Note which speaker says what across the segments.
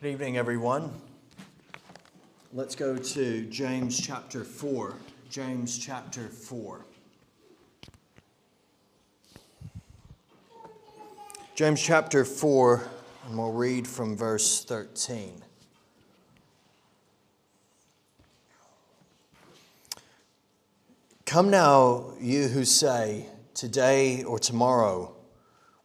Speaker 1: Good evening, everyone. Let's go to James chapter 4. James chapter 4. James chapter 4, and we'll read from verse 13. Come now, you who say, Today or tomorrow,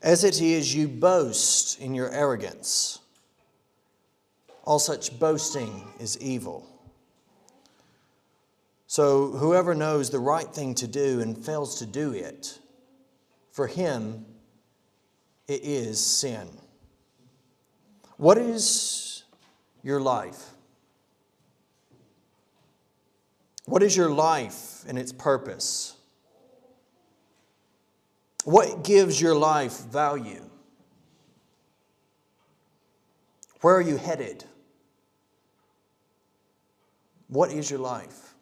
Speaker 1: As it is, you boast in your arrogance. All such boasting is evil. So, whoever knows the right thing to do and fails to do it, for him it is sin. What is your life? What is your life and its purpose? What gives your life value? Where are you headed? What is your life?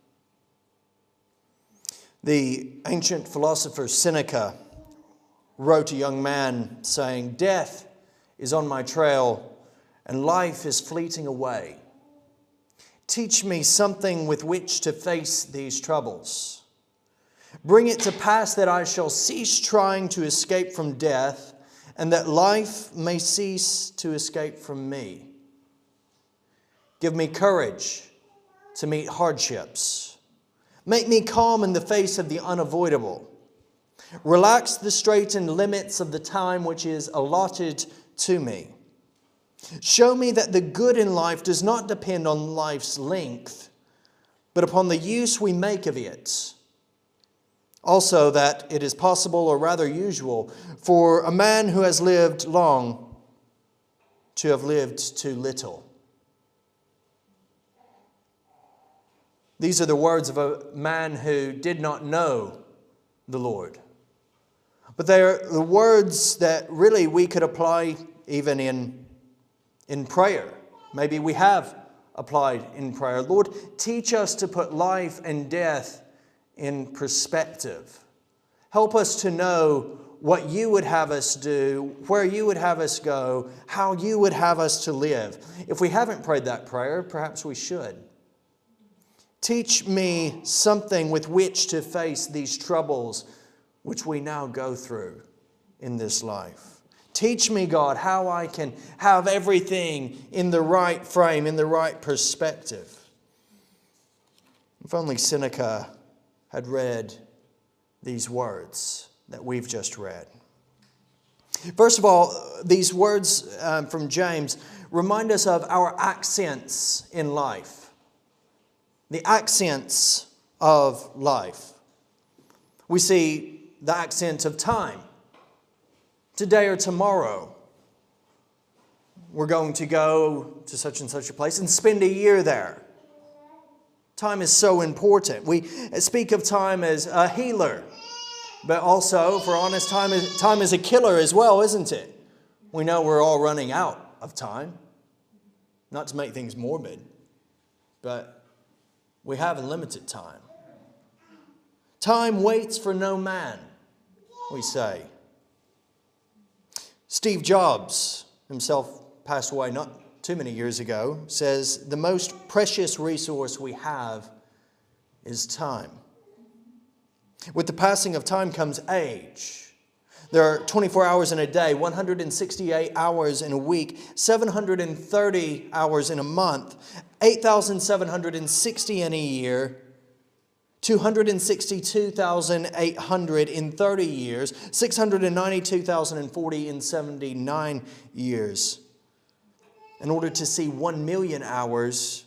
Speaker 1: The ancient philosopher Seneca wrote a young man saying, Death is on my trail and life is fleeting away. Teach me something with which to face these troubles. Bring it to pass that I shall cease trying to escape from death, and that life may cease to escape from me. Give me courage to meet hardships. Make me calm in the face of the unavoidable. Relax the straitened limits of the time which is allotted to me. Show me that the good in life does not depend on life's length, but upon the use we make of it also, that it is possible, or rather usual, for a man who has lived long to have lived too little. These are the words of a man who did not know the Lord. But they are the words that really we could apply even in, in prayer. Maybe we have applied in prayer. Lord, teach us to put life and death in perspective. Help us to know what you would have us do, where you would have us go, how you would have us to live. If we haven't prayed that prayer, perhaps we should. Teach me something with which to face these troubles which we now go through in this life. Teach me, God, how I can have everything in the right frame, in the right perspective. If only Seneca had read these words that we've just read. First of all, these words um, from James remind us of our accents in life. The accents of life. We see the accent of time. Today or tomorrow, we're going to go to such and such a place and spend a year there. Time is so important. We speak of time as a healer, but also, for honest, time is, time is a killer as well, isn't it? We know we're all running out of time. Not to make things morbid, but we have a limited time. Time waits for no man, we say. Steve Jobs himself passed away not too many years ago, says the most precious resource we have is time. With the passing of time comes age. There are 24 hours in a day, 168 hours in a week, 730 hours in a month, 8,760 in a year, 262,800 in 30 years, 692,040 in 79 years. In order to see 1 million hours,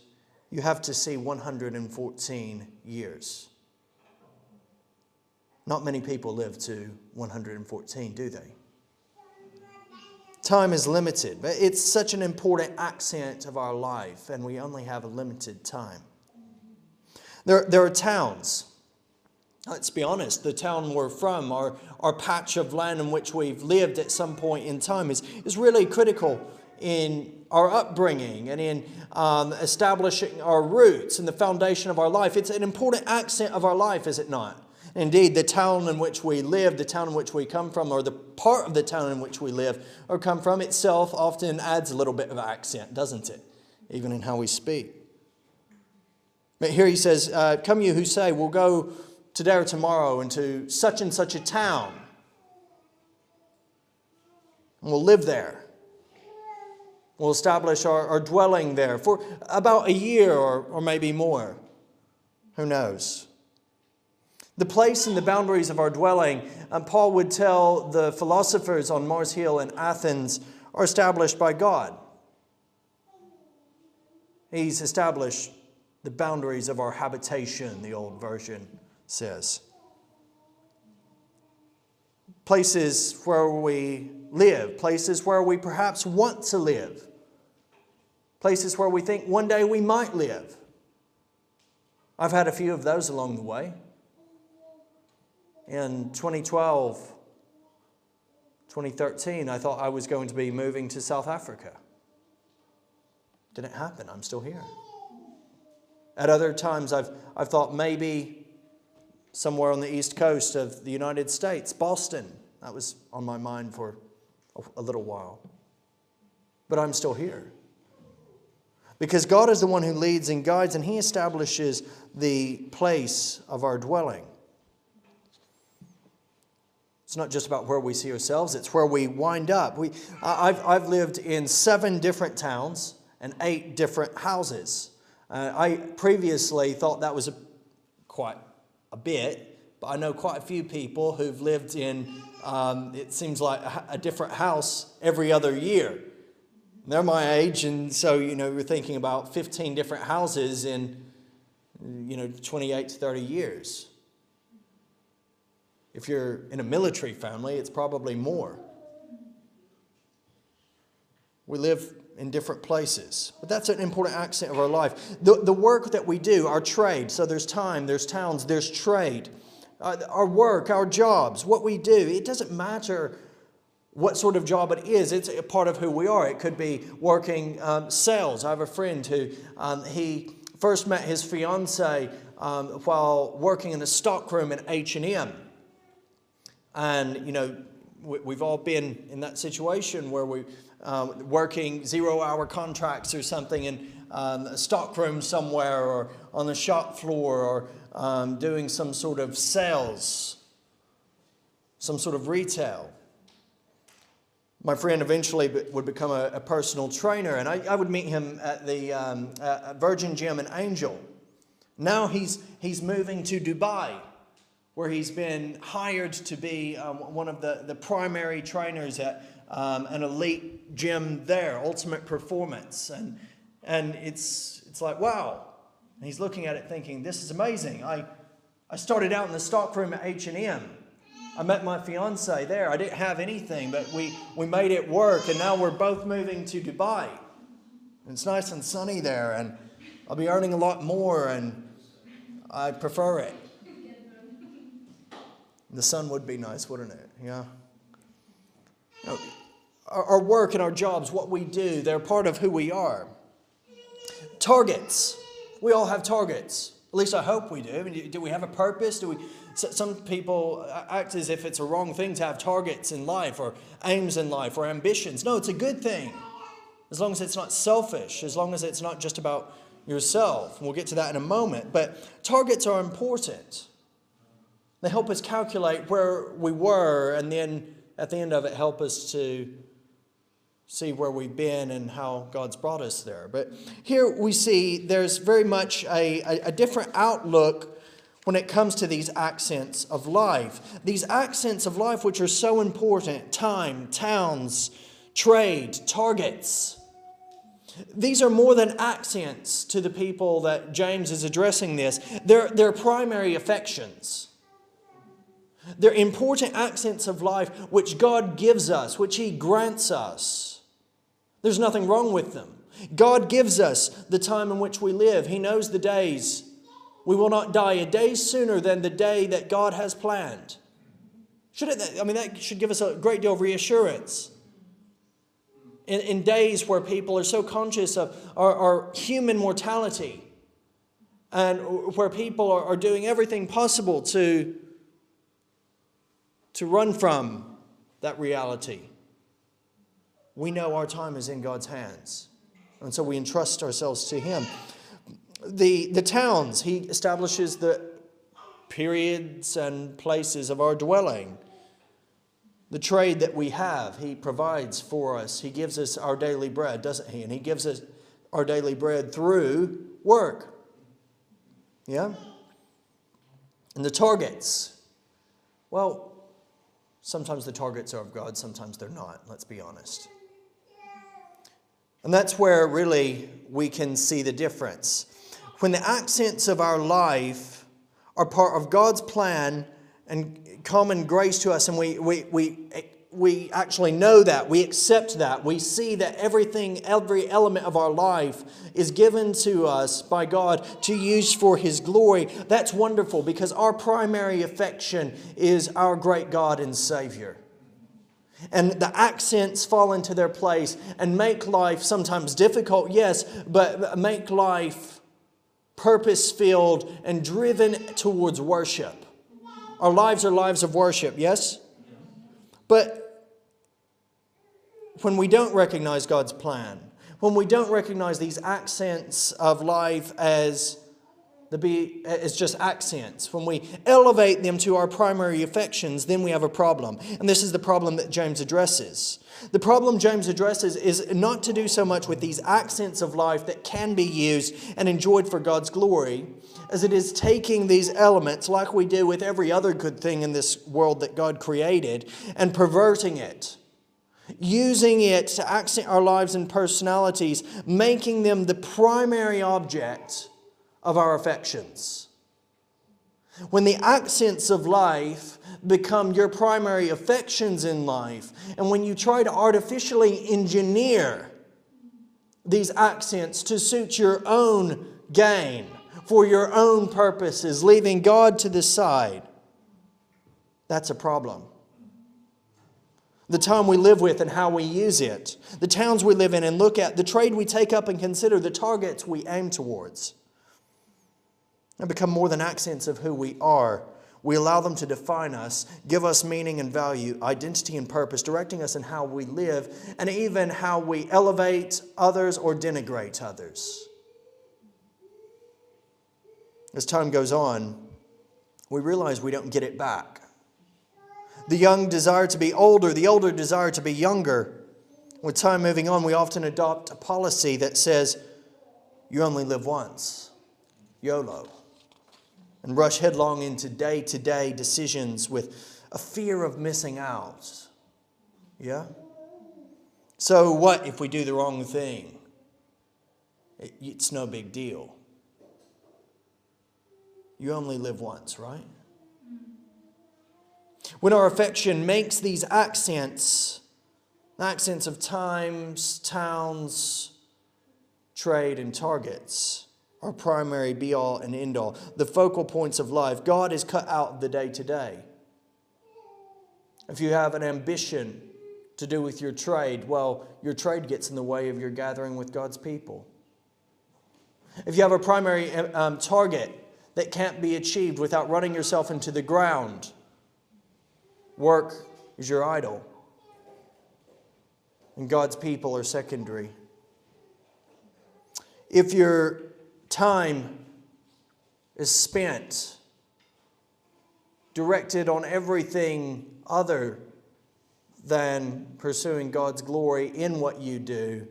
Speaker 1: you have to see 114 years. Not many people live to 114, do they? Time is limited, but it's such an important accent of our life, and we only have a limited time. There, there are towns. Let's be honest, the town we're from, our, our patch of land in which we've lived at some point in time, is, is really critical in our upbringing and in um, establishing our roots and the foundation of our life. It's an important accent of our life, is it not? Indeed, the town in which we live, the town in which we come from, or the part of the town in which we live or come from itself often adds a little bit of accent, doesn't it? Even in how we speak. But here he says, uh, Come you who say, We'll go today or tomorrow into such and such a town, and we'll live there. We'll establish our, our dwelling there for about a year or, or maybe more. Who knows? The place and the boundaries of our dwelling, and Paul would tell the philosophers on Mars Hill in Athens, are established by God. He's established the boundaries of our habitation, the old version says. Places where we live, places where we perhaps want to live, places where we think one day we might live. I've had a few of those along the way in 2012, 2013, I thought I was going to be moving to South Africa. Didn't happen. I'm still here. At other times, I've, I've thought maybe somewhere on the east coast of the United States, Boston. That was on my mind for a, a little while. But I'm still here. Because God is the one who leads and guides, and He establishes the place of our dwelling. It's not just about where we see ourselves, it's where we wind up. We, I've, I've lived in seven different towns and eight different houses. Uh, I previously thought that was a, quite a bit, but I know quite a few people who've lived in, um, it seems like a, a different house every other year. They're my age, and so, you know, we're thinking about 15 different houses in, you know, 28 to 30 years. If you're in a military family, it's probably more. We live in different places. But that's an important accent of our life. The, the work that we do, our trade, so there's time, there's towns, there's trade. Uh, our work, our jobs, what we do, it doesn't matter what sort of job it is, it's a part of who we are. It could be working um, sales. I have a friend who um, he first met his fiancee um, while working in the stockroom at H&M. And, you know, we've all been in that situation where we're um, working zero hour contracts or something in um, a stockroom somewhere or on the shop floor or um, doing some sort of sales, some sort of retail. My friend eventually would become a, a personal trainer, and I, I, would meet him at the um, at Virgin Gym in Angel. Now he's, he's moving to Dubai where he's been hired to be um, one of the, the primary trainers at um, an elite gym there, Ultimate Performance. And, and it's, it's like, wow. And he's looking at it thinking, this is amazing. I, I started out in the stockroom at H&M. I met my fiance there. I didn't have anything, but we, we made it work, and now we're both moving to Dubai. It's nice and sunny there, and I'll be earning a lot more, and I prefer it. The sun would be nice, wouldn't it? Yeah. You know, our, our work and our jobs, what we do, they're part of who we are. Targets. We all have targets. At least I hope we do. I mean, do we have a purpose? Do we? Some people act as if it's a wrong thing to have targets in life or aims in life or ambitions. No, it's a good thing. As long as it's not selfish, as long as it's not just about yourself. We'll get to that in a moment. But targets are important. They help us calculate where we were, and then at the end of it, help us to see where we've been and how God's brought us there. But here we see there's very much a, a, a different outlook when it comes to these accents of life. These accents of life, which are so important time, towns, trade, targets. These are more than accents to the people that James is addressing this. They're, they're primary affections. They're important accents of life which God gives us, which He grants us. There's nothing wrong with them. God gives us the time in which we live. He knows the days. We will not die a day sooner than the day that God has planned. Should it, I mean, that should give us a great deal of reassurance. In, in days where people are so conscious of our, our human mortality and where people are, are doing everything possible to, to run from that reality, we know our time is in God's hands. And so we entrust ourselves to Him. The, the towns, He establishes the periods and places of our dwelling. The trade that we have, He provides for us. He gives us our daily bread, doesn't He? And He gives us our daily bread through work. Yeah? And the targets. Well, sometimes the targets are of God, sometimes they're not, let's be honest. And that's where really we can see the difference. When the accents of our life are part of God's plan and common grace to us, and we, we, we, we actually know that, we accept that, we see that everything, every element of our life is given to us by God to use for His glory, that's wonderful because our primary affection is our great God and Savior. And the accents fall into their place and make life sometimes difficult, yes, but make life purpose filled and driven towards worship. Our lives are lives of worship, yes? But when we don't recognize God's plan, when we don't recognize these accents of life as the be as just accents, when we elevate them to our primary affections, then we have a problem. And this is the problem that James addresses. The problem James addresses is not to do so much with these accents of life that can be used and enjoyed for God's glory, as it is taking these elements, like we do with every other good thing in this world that God created, and perverting it. Using it to accent our lives and personalities, making them the primary object of our affections. When the accents of life become your primary affections in life, and when you try to artificially engineer these accents to suit your own gain, for your own purposes, leaving God to the side, that's a problem. The time we live with and how we use it, the towns we live in and look at, the trade we take up and consider, the targets we aim towards, and become more than accents of who we are. We allow them to define us, give us meaning and value, identity and purpose, directing us in how we live, and even how we elevate others or denigrate others. As time goes on, we realize we don't get it back. The young desire to be older, the older desire to be younger. With time moving on, we often adopt a policy that says, you only live once, YOLO, and rush headlong into day to day decisions with a fear of missing out. Yeah? So, what if we do the wrong thing? It's no big deal. You only live once, right? When our affection makes these accents, accents of times, towns, trade, and targets, our primary be all and end all, the focal points of life, God is cut out the day to day. If you have an ambition to do with your trade, well, your trade gets in the way of your gathering with God's people. If you have a primary um, target, that can't be achieved without running yourself into the ground. Work is your idol, and God's people are secondary. If your time is spent directed on everything other than pursuing God's glory in what you do,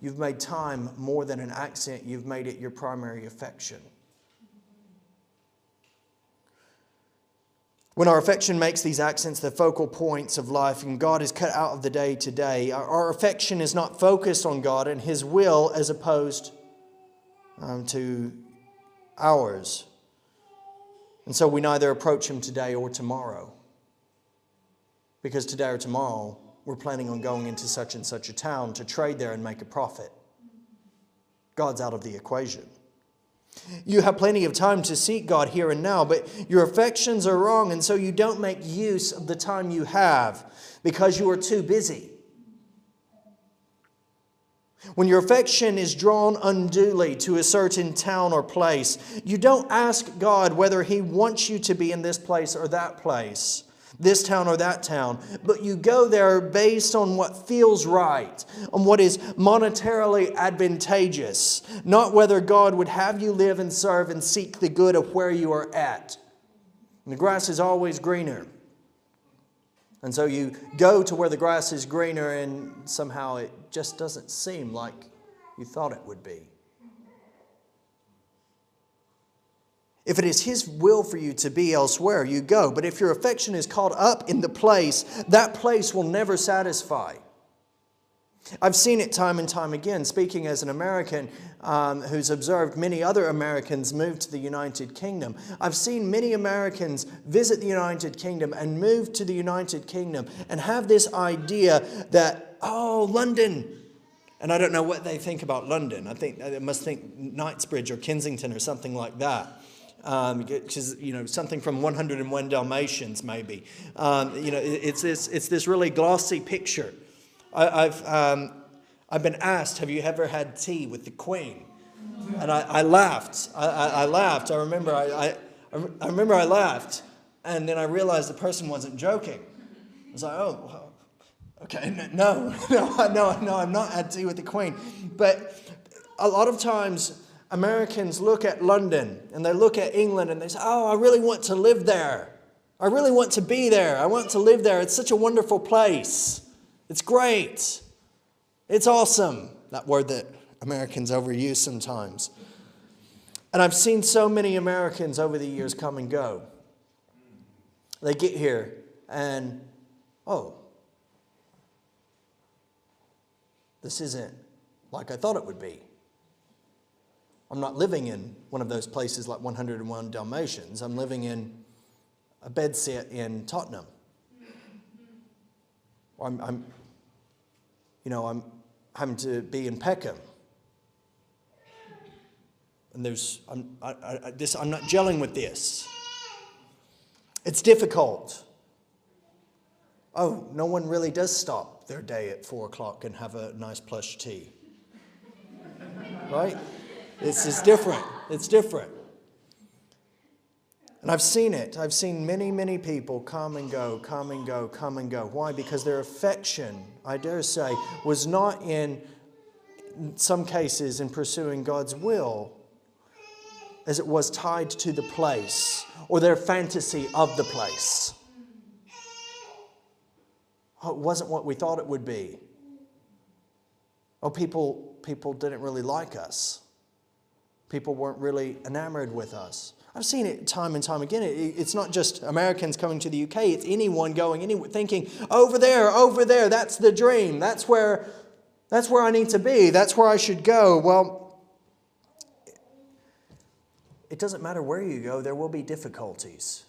Speaker 1: you've made time more than an accent, you've made it your primary affection. When our affection makes these accents the focal points of life and God is cut out of the day to day, our affection is not focused on God and His will as opposed um, to ours. And so we neither approach Him today or tomorrow. Because today or tomorrow, we're planning on going into such and such a town to trade there and make a profit. God's out of the equation. You have plenty of time to seek God here and now, but your affections are wrong, and so you don't make use of the time you have because you are too busy. When your affection is drawn unduly to a certain town or place, you don't ask God whether He wants you to be in this place or that place, this town or that town, but you go there based on what feels right, on what is monetarily advantageous, not whether God would have you live and serve and seek the good of where you are at. And the grass is always greener. And so you go to where the grass is greener, and somehow it just doesn't seem like you thought it would be. If it is His will for you to be elsewhere, you go. But if your affection is caught up in the place, that place will never satisfy. I've seen it time and time again, speaking as an American um, who's observed many other Americans move to the United Kingdom. I've seen many Americans visit the United Kingdom and move to the United Kingdom and have this idea that, oh, London. And I don't know what they think about London. I think they must think Knightsbridge or Kensington or something like that. Um, which is you know something from 101 Dalmatians maybe. Um, you know, it's this it's this really glossy picture I, have um, I've been asked, have you ever had tea with the Queen? And I, I laughed. I, I, I, laughed. I remember I, I, remember I laughed. And then I realized the person wasn't joking. I was like, oh, well, okay, no, no, no, no, I'm not at tea with the Queen. But a lot of times, Americans look at London and they look at England and they say, oh, I really want to live there. I really want to be there. I want to live there. It's such a wonderful place. It's great. It's awesome. That word that Americans overuse sometimes. And I've seen so many Americans over the years come and go. They get here and, oh, this isn't like I thought it would be. I'm not living in one of those places like 101 Dalmatians. I'm living in a bed set in Tottenham. I'm, I'm, you know, I'm having to be in Peckham. And there's, I'm, I, I, this, I'm not gelling with this. It's difficult. Oh, no one really does stop their day at four o'clock and have a nice plush tea. right? This is different. It's different. And I've seen it. I've seen many, many people come and go, come and go, come and go. Why? Because their affection, I dare say, was not in some cases in pursuing God's will as it was tied to the place or their fantasy of the place. Oh, it wasn't what we thought it would be. Oh, people, people didn't really like us. People weren't really enamored with us. I've seen it time and time again. it's not just Americans coming to the UK, it's anyone going, anyone thinking, over there, over there, that's the dream. That's where, that's where I need to be. That's where I should go. Well, it doesn't matter where you go, there will be difficulties,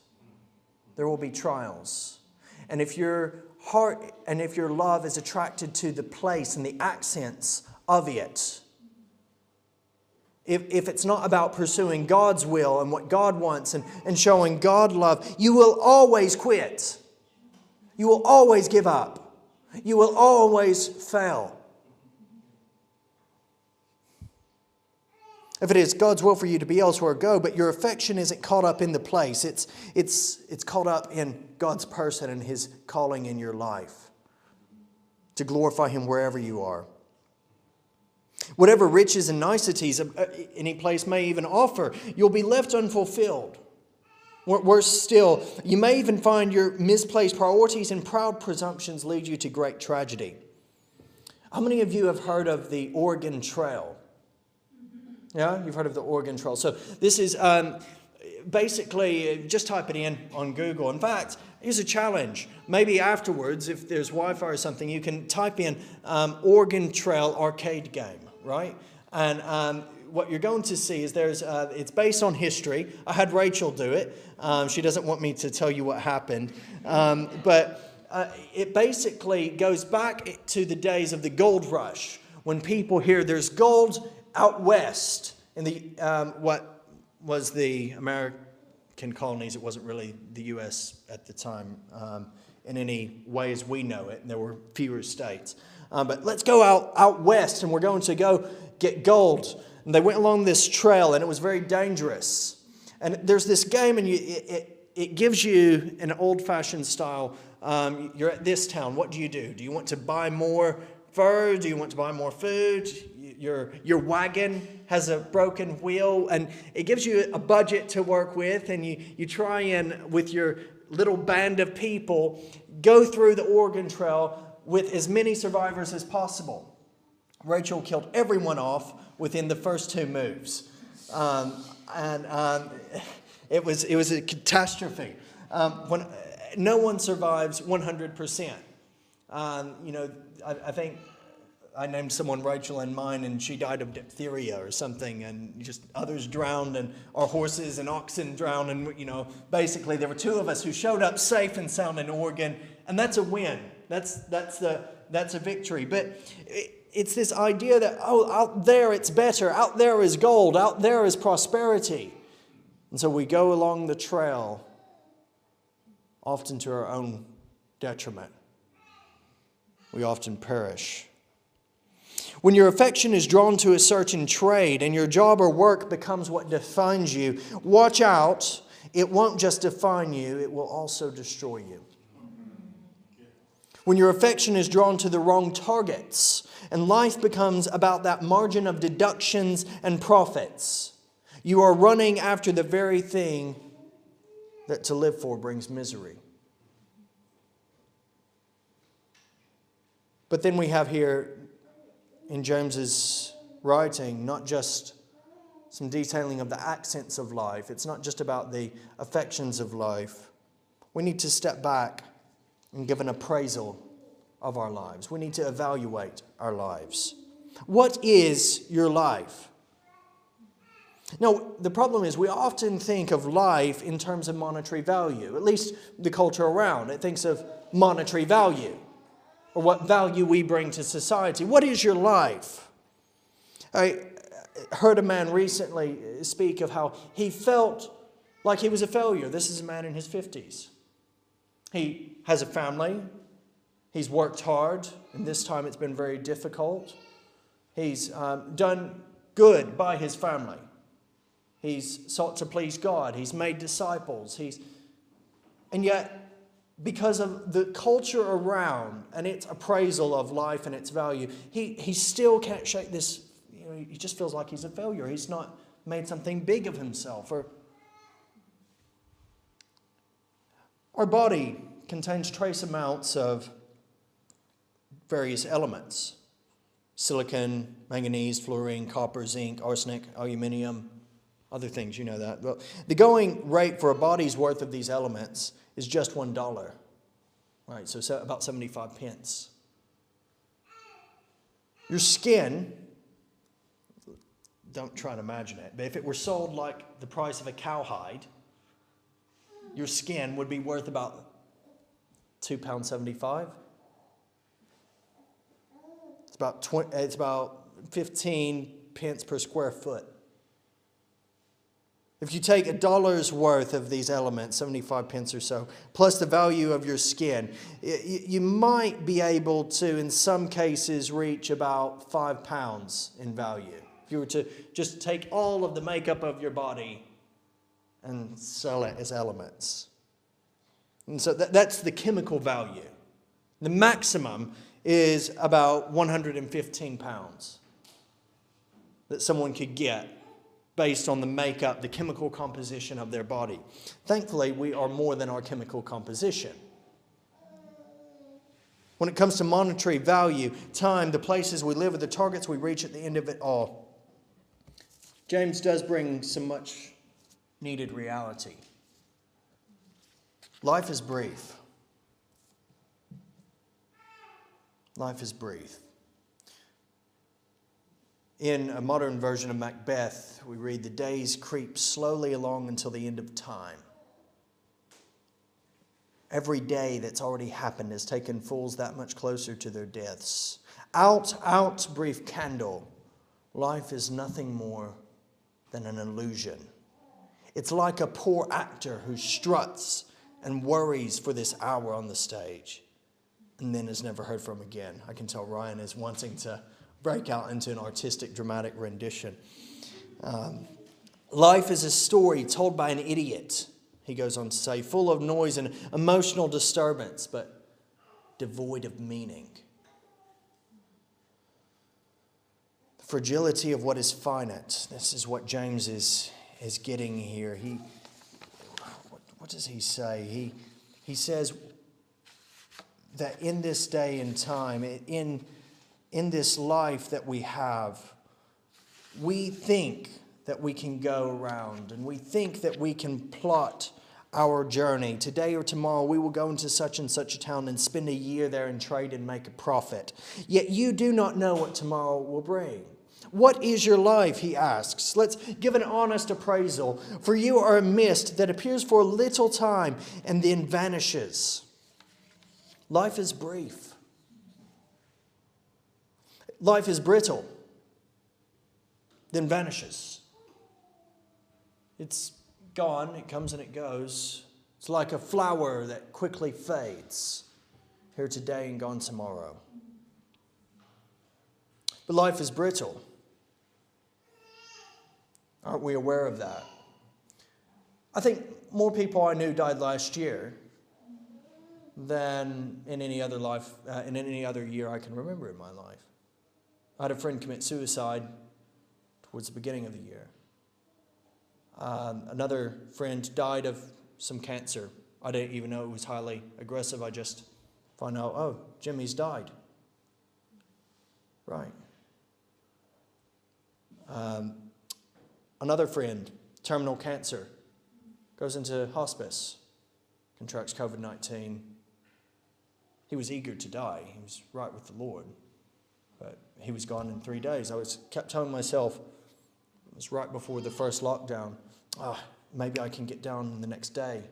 Speaker 1: there will be trials. And if your heart and if your love is attracted to the place and the accents of it, if, if it's not about pursuing God's will and what God wants and, and showing God love, you will always quit. You will always give up. You will always fail. If it is God's will for you to be elsewhere, go, but your affection isn't caught up in the place. It's, it's, it's caught up in God's person and His calling in your life to glorify Him wherever you are. Whatever riches and niceties any place may even offer, you'll be left unfulfilled. Worse still, you may even find your misplaced priorities and proud presumptions lead you to great tragedy. How many of you have heard of the Oregon Trail? Yeah, you've heard of the Oregon Trail. So this is um, basically just type it in on Google. In fact, here's a challenge. Maybe afterwards, if there's Wi-Fi or something, you can type in um, Oregon Trail arcade game right? And um, what you're going to see is there's, uh, it's based on history. I had Rachel do it. Um, she doesn't want me to tell you what happened. Um, but uh, it basically goes back to the days of the gold rush when people hear there's gold out west in the, um, what was the American colonies. It wasn't really the U.S. at the time um, in any way as we know it. And there were fewer states. Um, but let's go out, out west and we're going to go get gold. And they went along this trail and it was very dangerous. And there's this game and you, it, it, it gives you an old fashioned style. Um, you're at this town. What do you do? Do you want to buy more fur? Do you want to buy more food? Your, your wagon has a broken wheel, and it gives you a budget to work with, and you, you try and, with your little band of people, go through the Oregon Trail with as many survivors as possible. Rachel killed everyone off within the first two moves. Um, and um, it, was, it was a catastrophe. Um, when, no one survives 100%. Um, you know, I, I, think I named someone Rachel in mine, and she died of diphtheria or something, and just others drowned, and our horses and oxen drowned, and you know, basically there were two of us who showed up safe and sound in Oregon, and that's a win. That's, that's, the, that's a victory. But it's this idea that, oh, out there it's better. Out there is gold. Out there is prosperity. And so we go along the trail, often to our own detriment. We often perish. When your affection is drawn to a certain trade and your job or work becomes what defines you, watch out. It won't just define you, it will also destroy you when your affection is drawn to the wrong targets and life becomes about that margin of deductions and profits, you are running after the very thing that to live for brings misery. But then we have here in James's writing not just some detailing of the accents of life, it's not just about the affections of life. We need to step back and give an appraisal of our lives. We need to evaluate our lives. What is your life? Now, the problem is we often think of life in terms of monetary value, at least the culture around. It thinks of monetary value or what value we bring to society. What is your life? I heard a man recently speak of how he felt like he was a failure. This is a man in his 50s. He has a family, he's worked hard, and this time it's been very difficult. He's um, done good by his family. He's sought to please God. He's made disciples. He's, and yet, because of the culture around and its appraisal of life and its value, he, he still can't shake this. You know, he just feels like he's a failure. He's not made something big of himself. Or, our body contains trace amounts of various elements silicon, manganese, fluorine, copper, zinc, arsenic, aluminium, other things, you know that. Well, the going rate for a body's worth of these elements is just one dollar, right? So about 75 pence. Your skin, don't try and imagine it, but if it were sold like the price of a cowhide, your skin would be worth about £2.75. It's about, 20, it's about 15 pence per square foot. If you take a dollar's worth of these elements, 75 pence or so, plus the value of your skin, you might be able to, in some cases, reach about five pounds in value. If you were to just take all of the makeup of your body and sell it as elements. And so that, that's the chemical value. The maximum is about 115 pounds that someone could get based on the makeup, the chemical composition of their body. Thankfully, we are more than our chemical composition. When it comes to monetary value, time, the places we live, the targets we reach at the end of it all, James does bring some much needed reality. Life is brief. Life is brief. In a modern version of Macbeth, we read, The days creep slowly along until the end of time. Every day that's already happened has taken fools that much closer to their deaths. Out, out, brief candle. Life is nothing more than an illusion. It's like a poor actor who struts and worries for this hour on the stage and then is never heard from again. I can tell Ryan is wanting to break out into an artistic, dramatic rendition. Um, life is a story told by an idiot, he goes on to say, full of noise and emotional disturbance, but devoid of meaning. The fragility of what is finite. This is what James is, is getting here. He, what, what does he say? He, he says, that in this day and time, in, in this life that we have, we think that we can go around and we think that we can plot our journey. Today or tomorrow, we will go into such and such a town and spend a year there and trade and make a profit. Yet you do not know what tomorrow will bring. What is your life? He asks. Let's give an honest appraisal. For you are a mist that appears for a little time and then vanishes. Life is brief. Life is brittle, then vanishes. It's gone, it comes and it goes. It's like a flower that quickly fades, here today and gone tomorrow. But life is brittle. Aren't we aware of that? I think more people I knew died last year than in any other life, uh, in any other year I can remember in my life. I had a friend commit suicide towards the beginning of the year. Um, another friend died of some cancer. I didn't even know it was highly aggressive. I just found out, oh, Jimmy's died. Right. Um, another friend, terminal cancer, goes into hospice, contracts COVID 19, he was eager to die. He was right with the Lord. But he was gone in three days. I was kept telling myself, it was right before the first lockdown, oh, maybe I can get down the next day.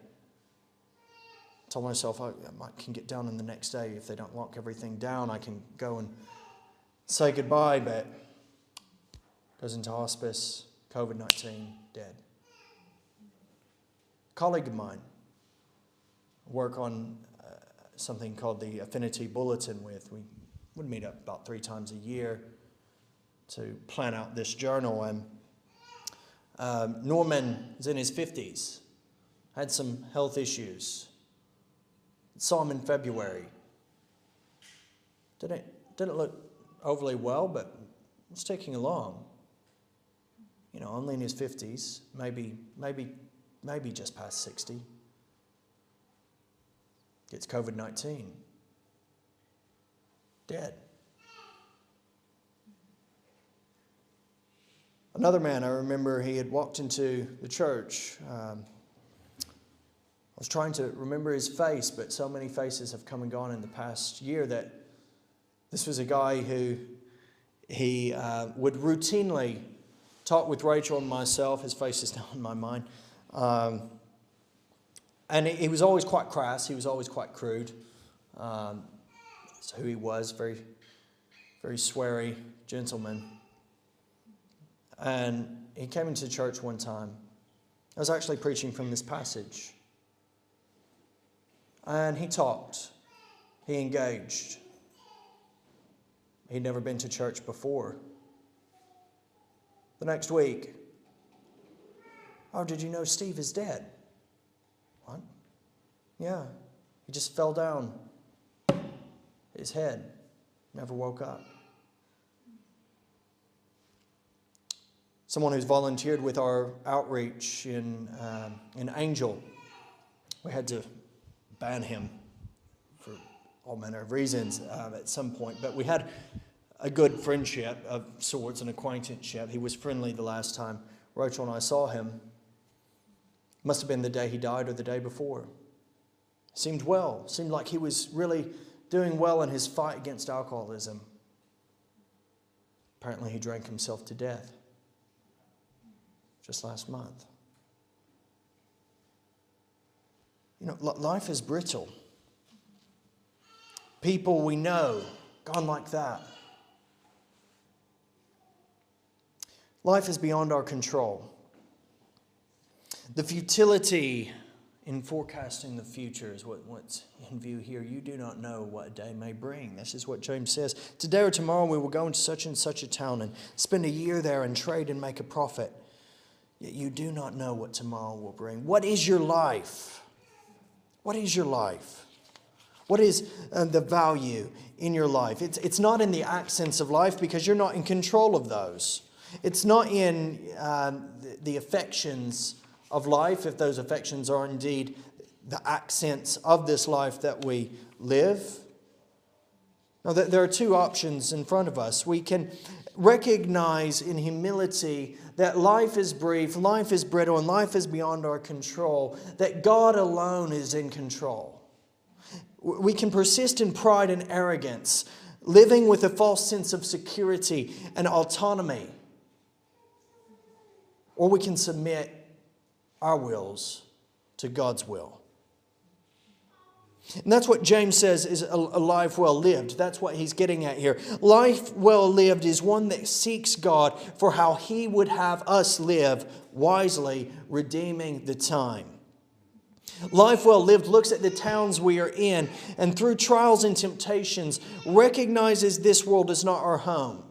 Speaker 1: I told myself oh, I can get down in the next day. If they don't lock everything down, I can go and say goodbye, but goes into hospice, COVID 19, dead. A colleague of mine, work on something called the Affinity Bulletin with. We would meet up about three times a year to plan out this journal. And um, Norman is in his 50s, had some health issues. Saw him in February. Didn't, didn't look overly well, but was taking along. You know, only in his 50s, maybe, maybe, maybe just past 60 gets COVID 19. Dead. Another man, I remember he had walked into the church. Um, I was trying to remember his face, but so many faces have come and gone in the past year that this was a guy who he uh, would routinely talk with Rachel and myself. His face is now in my mind. Um, and he was always quite crass. He was always quite crude. Um, that's who he was. Very, very sweary gentleman. And he came into church one time. I was actually preaching from this passage. And he talked. He engaged. He'd never been to church before. The next week, oh, did you know Steve is dead? What? Yeah, he just fell down. His head never woke up. Someone who's volunteered with our outreach in, uh, in Angel, we had to ban him for all manner of reasons uh, at some point, but we had a good friendship of sorts, an acquaintanceship. He was friendly the last time Rachel and I saw him. Must have been the day he died or the day before seemed well, seemed like he was really doing well in his fight against alcoholism. Apparently, he drank himself to death just last month. You know, life is brittle. People we know gone like that. Life is beyond our control. The futility in forecasting the future is what, what's in view here. You do not know what a day may bring. This is what James says. Today or tomorrow we will go into such and such a town and spend a year there and trade and make a profit. Yet you do not know what tomorrow will bring. What is your life? What is your life? What is uh, the value in your life? It's, it's not in the accents of life because you're not in control of those. It's not in um, the, the affections of life, if those affections are indeed the accents of this life that we live. Now, there are two options in front of us. We can recognize in humility that life is brief, life is brittle, and life is beyond our control, that God alone is in control. We can persist in pride and arrogance, living with a false sense of security and autonomy. Or we can submit our wills to God's will. And that's what James says is a, life well lived. That's what he's getting at here. Life well lived is one that seeks God for how he would have us live wisely, redeeming the time. Life well lived looks at the towns we are in and through trials and temptations recognizes this world is not our home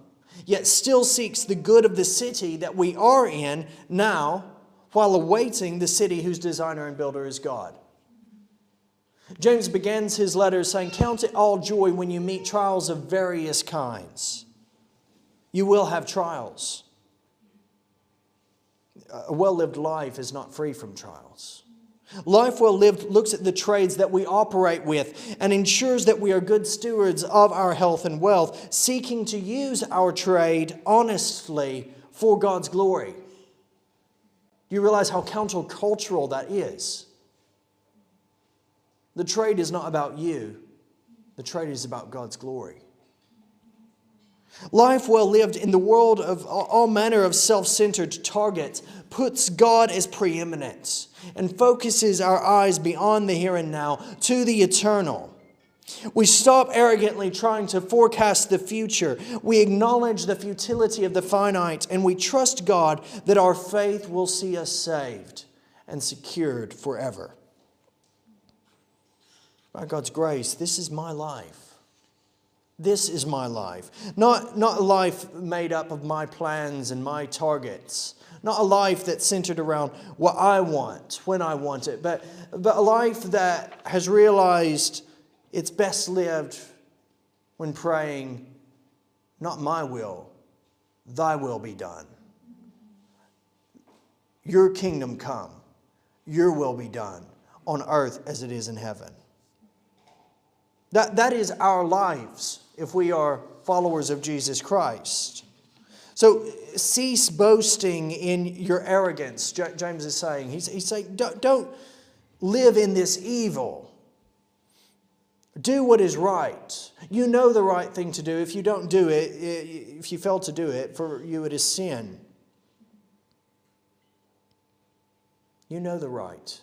Speaker 1: yet still seeks the good of the city that we are in now while awaiting the city whose designer and builder is God. James begins his letter saying, Count it all joy when you meet trials of various kinds. You will have trials. A well lived life is not free from trials. Life well lived looks at the trades that we operate with and ensures that we are good stewards of our health and wealth, seeking to use our trade honestly for God's glory. Do you realize how countercultural that is? The trade is not about you, the trade is about God's glory. Life well lived in the world of all manner of self centered targets puts God as preeminent and focuses our eyes beyond the here and now to the eternal. We stop arrogantly trying to forecast the future. We acknowledge the futility of the finite and we trust God that our faith will see us saved and secured forever. By God's grace, this is my life. This is my life. Not, not a life made up of my plans and my targets. Not a life that's centered around what I want, when I want it, but, but a life that has realized it's best lived when praying, Not my will, thy will be done. Your kingdom come, your will be done on earth as it is in heaven. That, that is our lives if we are followers of Jesus Christ. So cease boasting in your arrogance, James is saying. He's, he's saying, don't, don't live in this evil. Do what is right. You know the right thing to do. If you don't do it, if you fail to do it, for you it is sin. You know the right.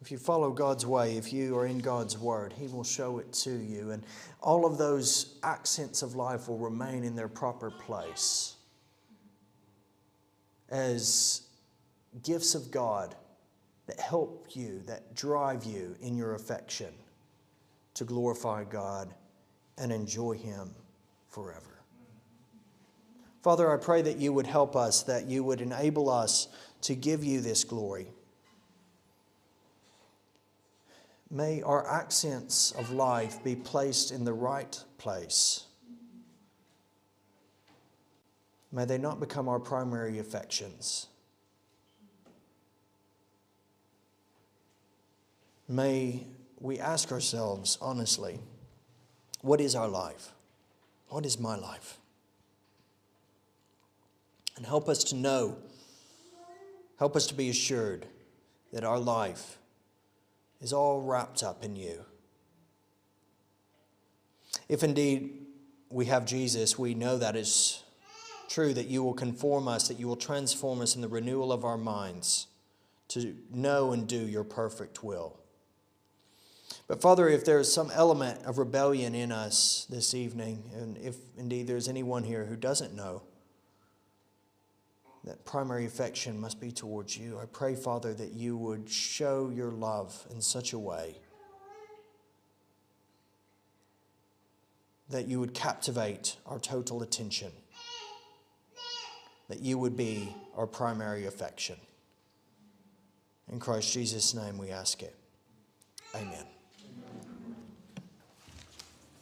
Speaker 1: If you follow God's way, if you are in God's word, He will show it to you. And all of those accents of life will remain in their proper place as gifts of God that help you, that drive you in your affection to glorify God and enjoy Him forever. Father, I pray that you would help us, that you would enable us to give you this glory. May our accents of life be placed in the right place. May they not become our primary affections. May we ask ourselves honestly what is our life? What is my life? And help us to know, help us to be assured that our life is all wrapped up in you. If indeed we have Jesus, we know that is true, that you will conform us, that you will transform us in the renewal of our minds to know and do your perfect will. But Father, if there is some element of rebellion in us this evening, and if indeed there's anyone here who doesn't know that primary affection must be towards you, I pray, Father, that you would show your love in such a way that you would captivate our total attention, that you would be our primary affection. In Christ Jesus' name we ask it. Amen.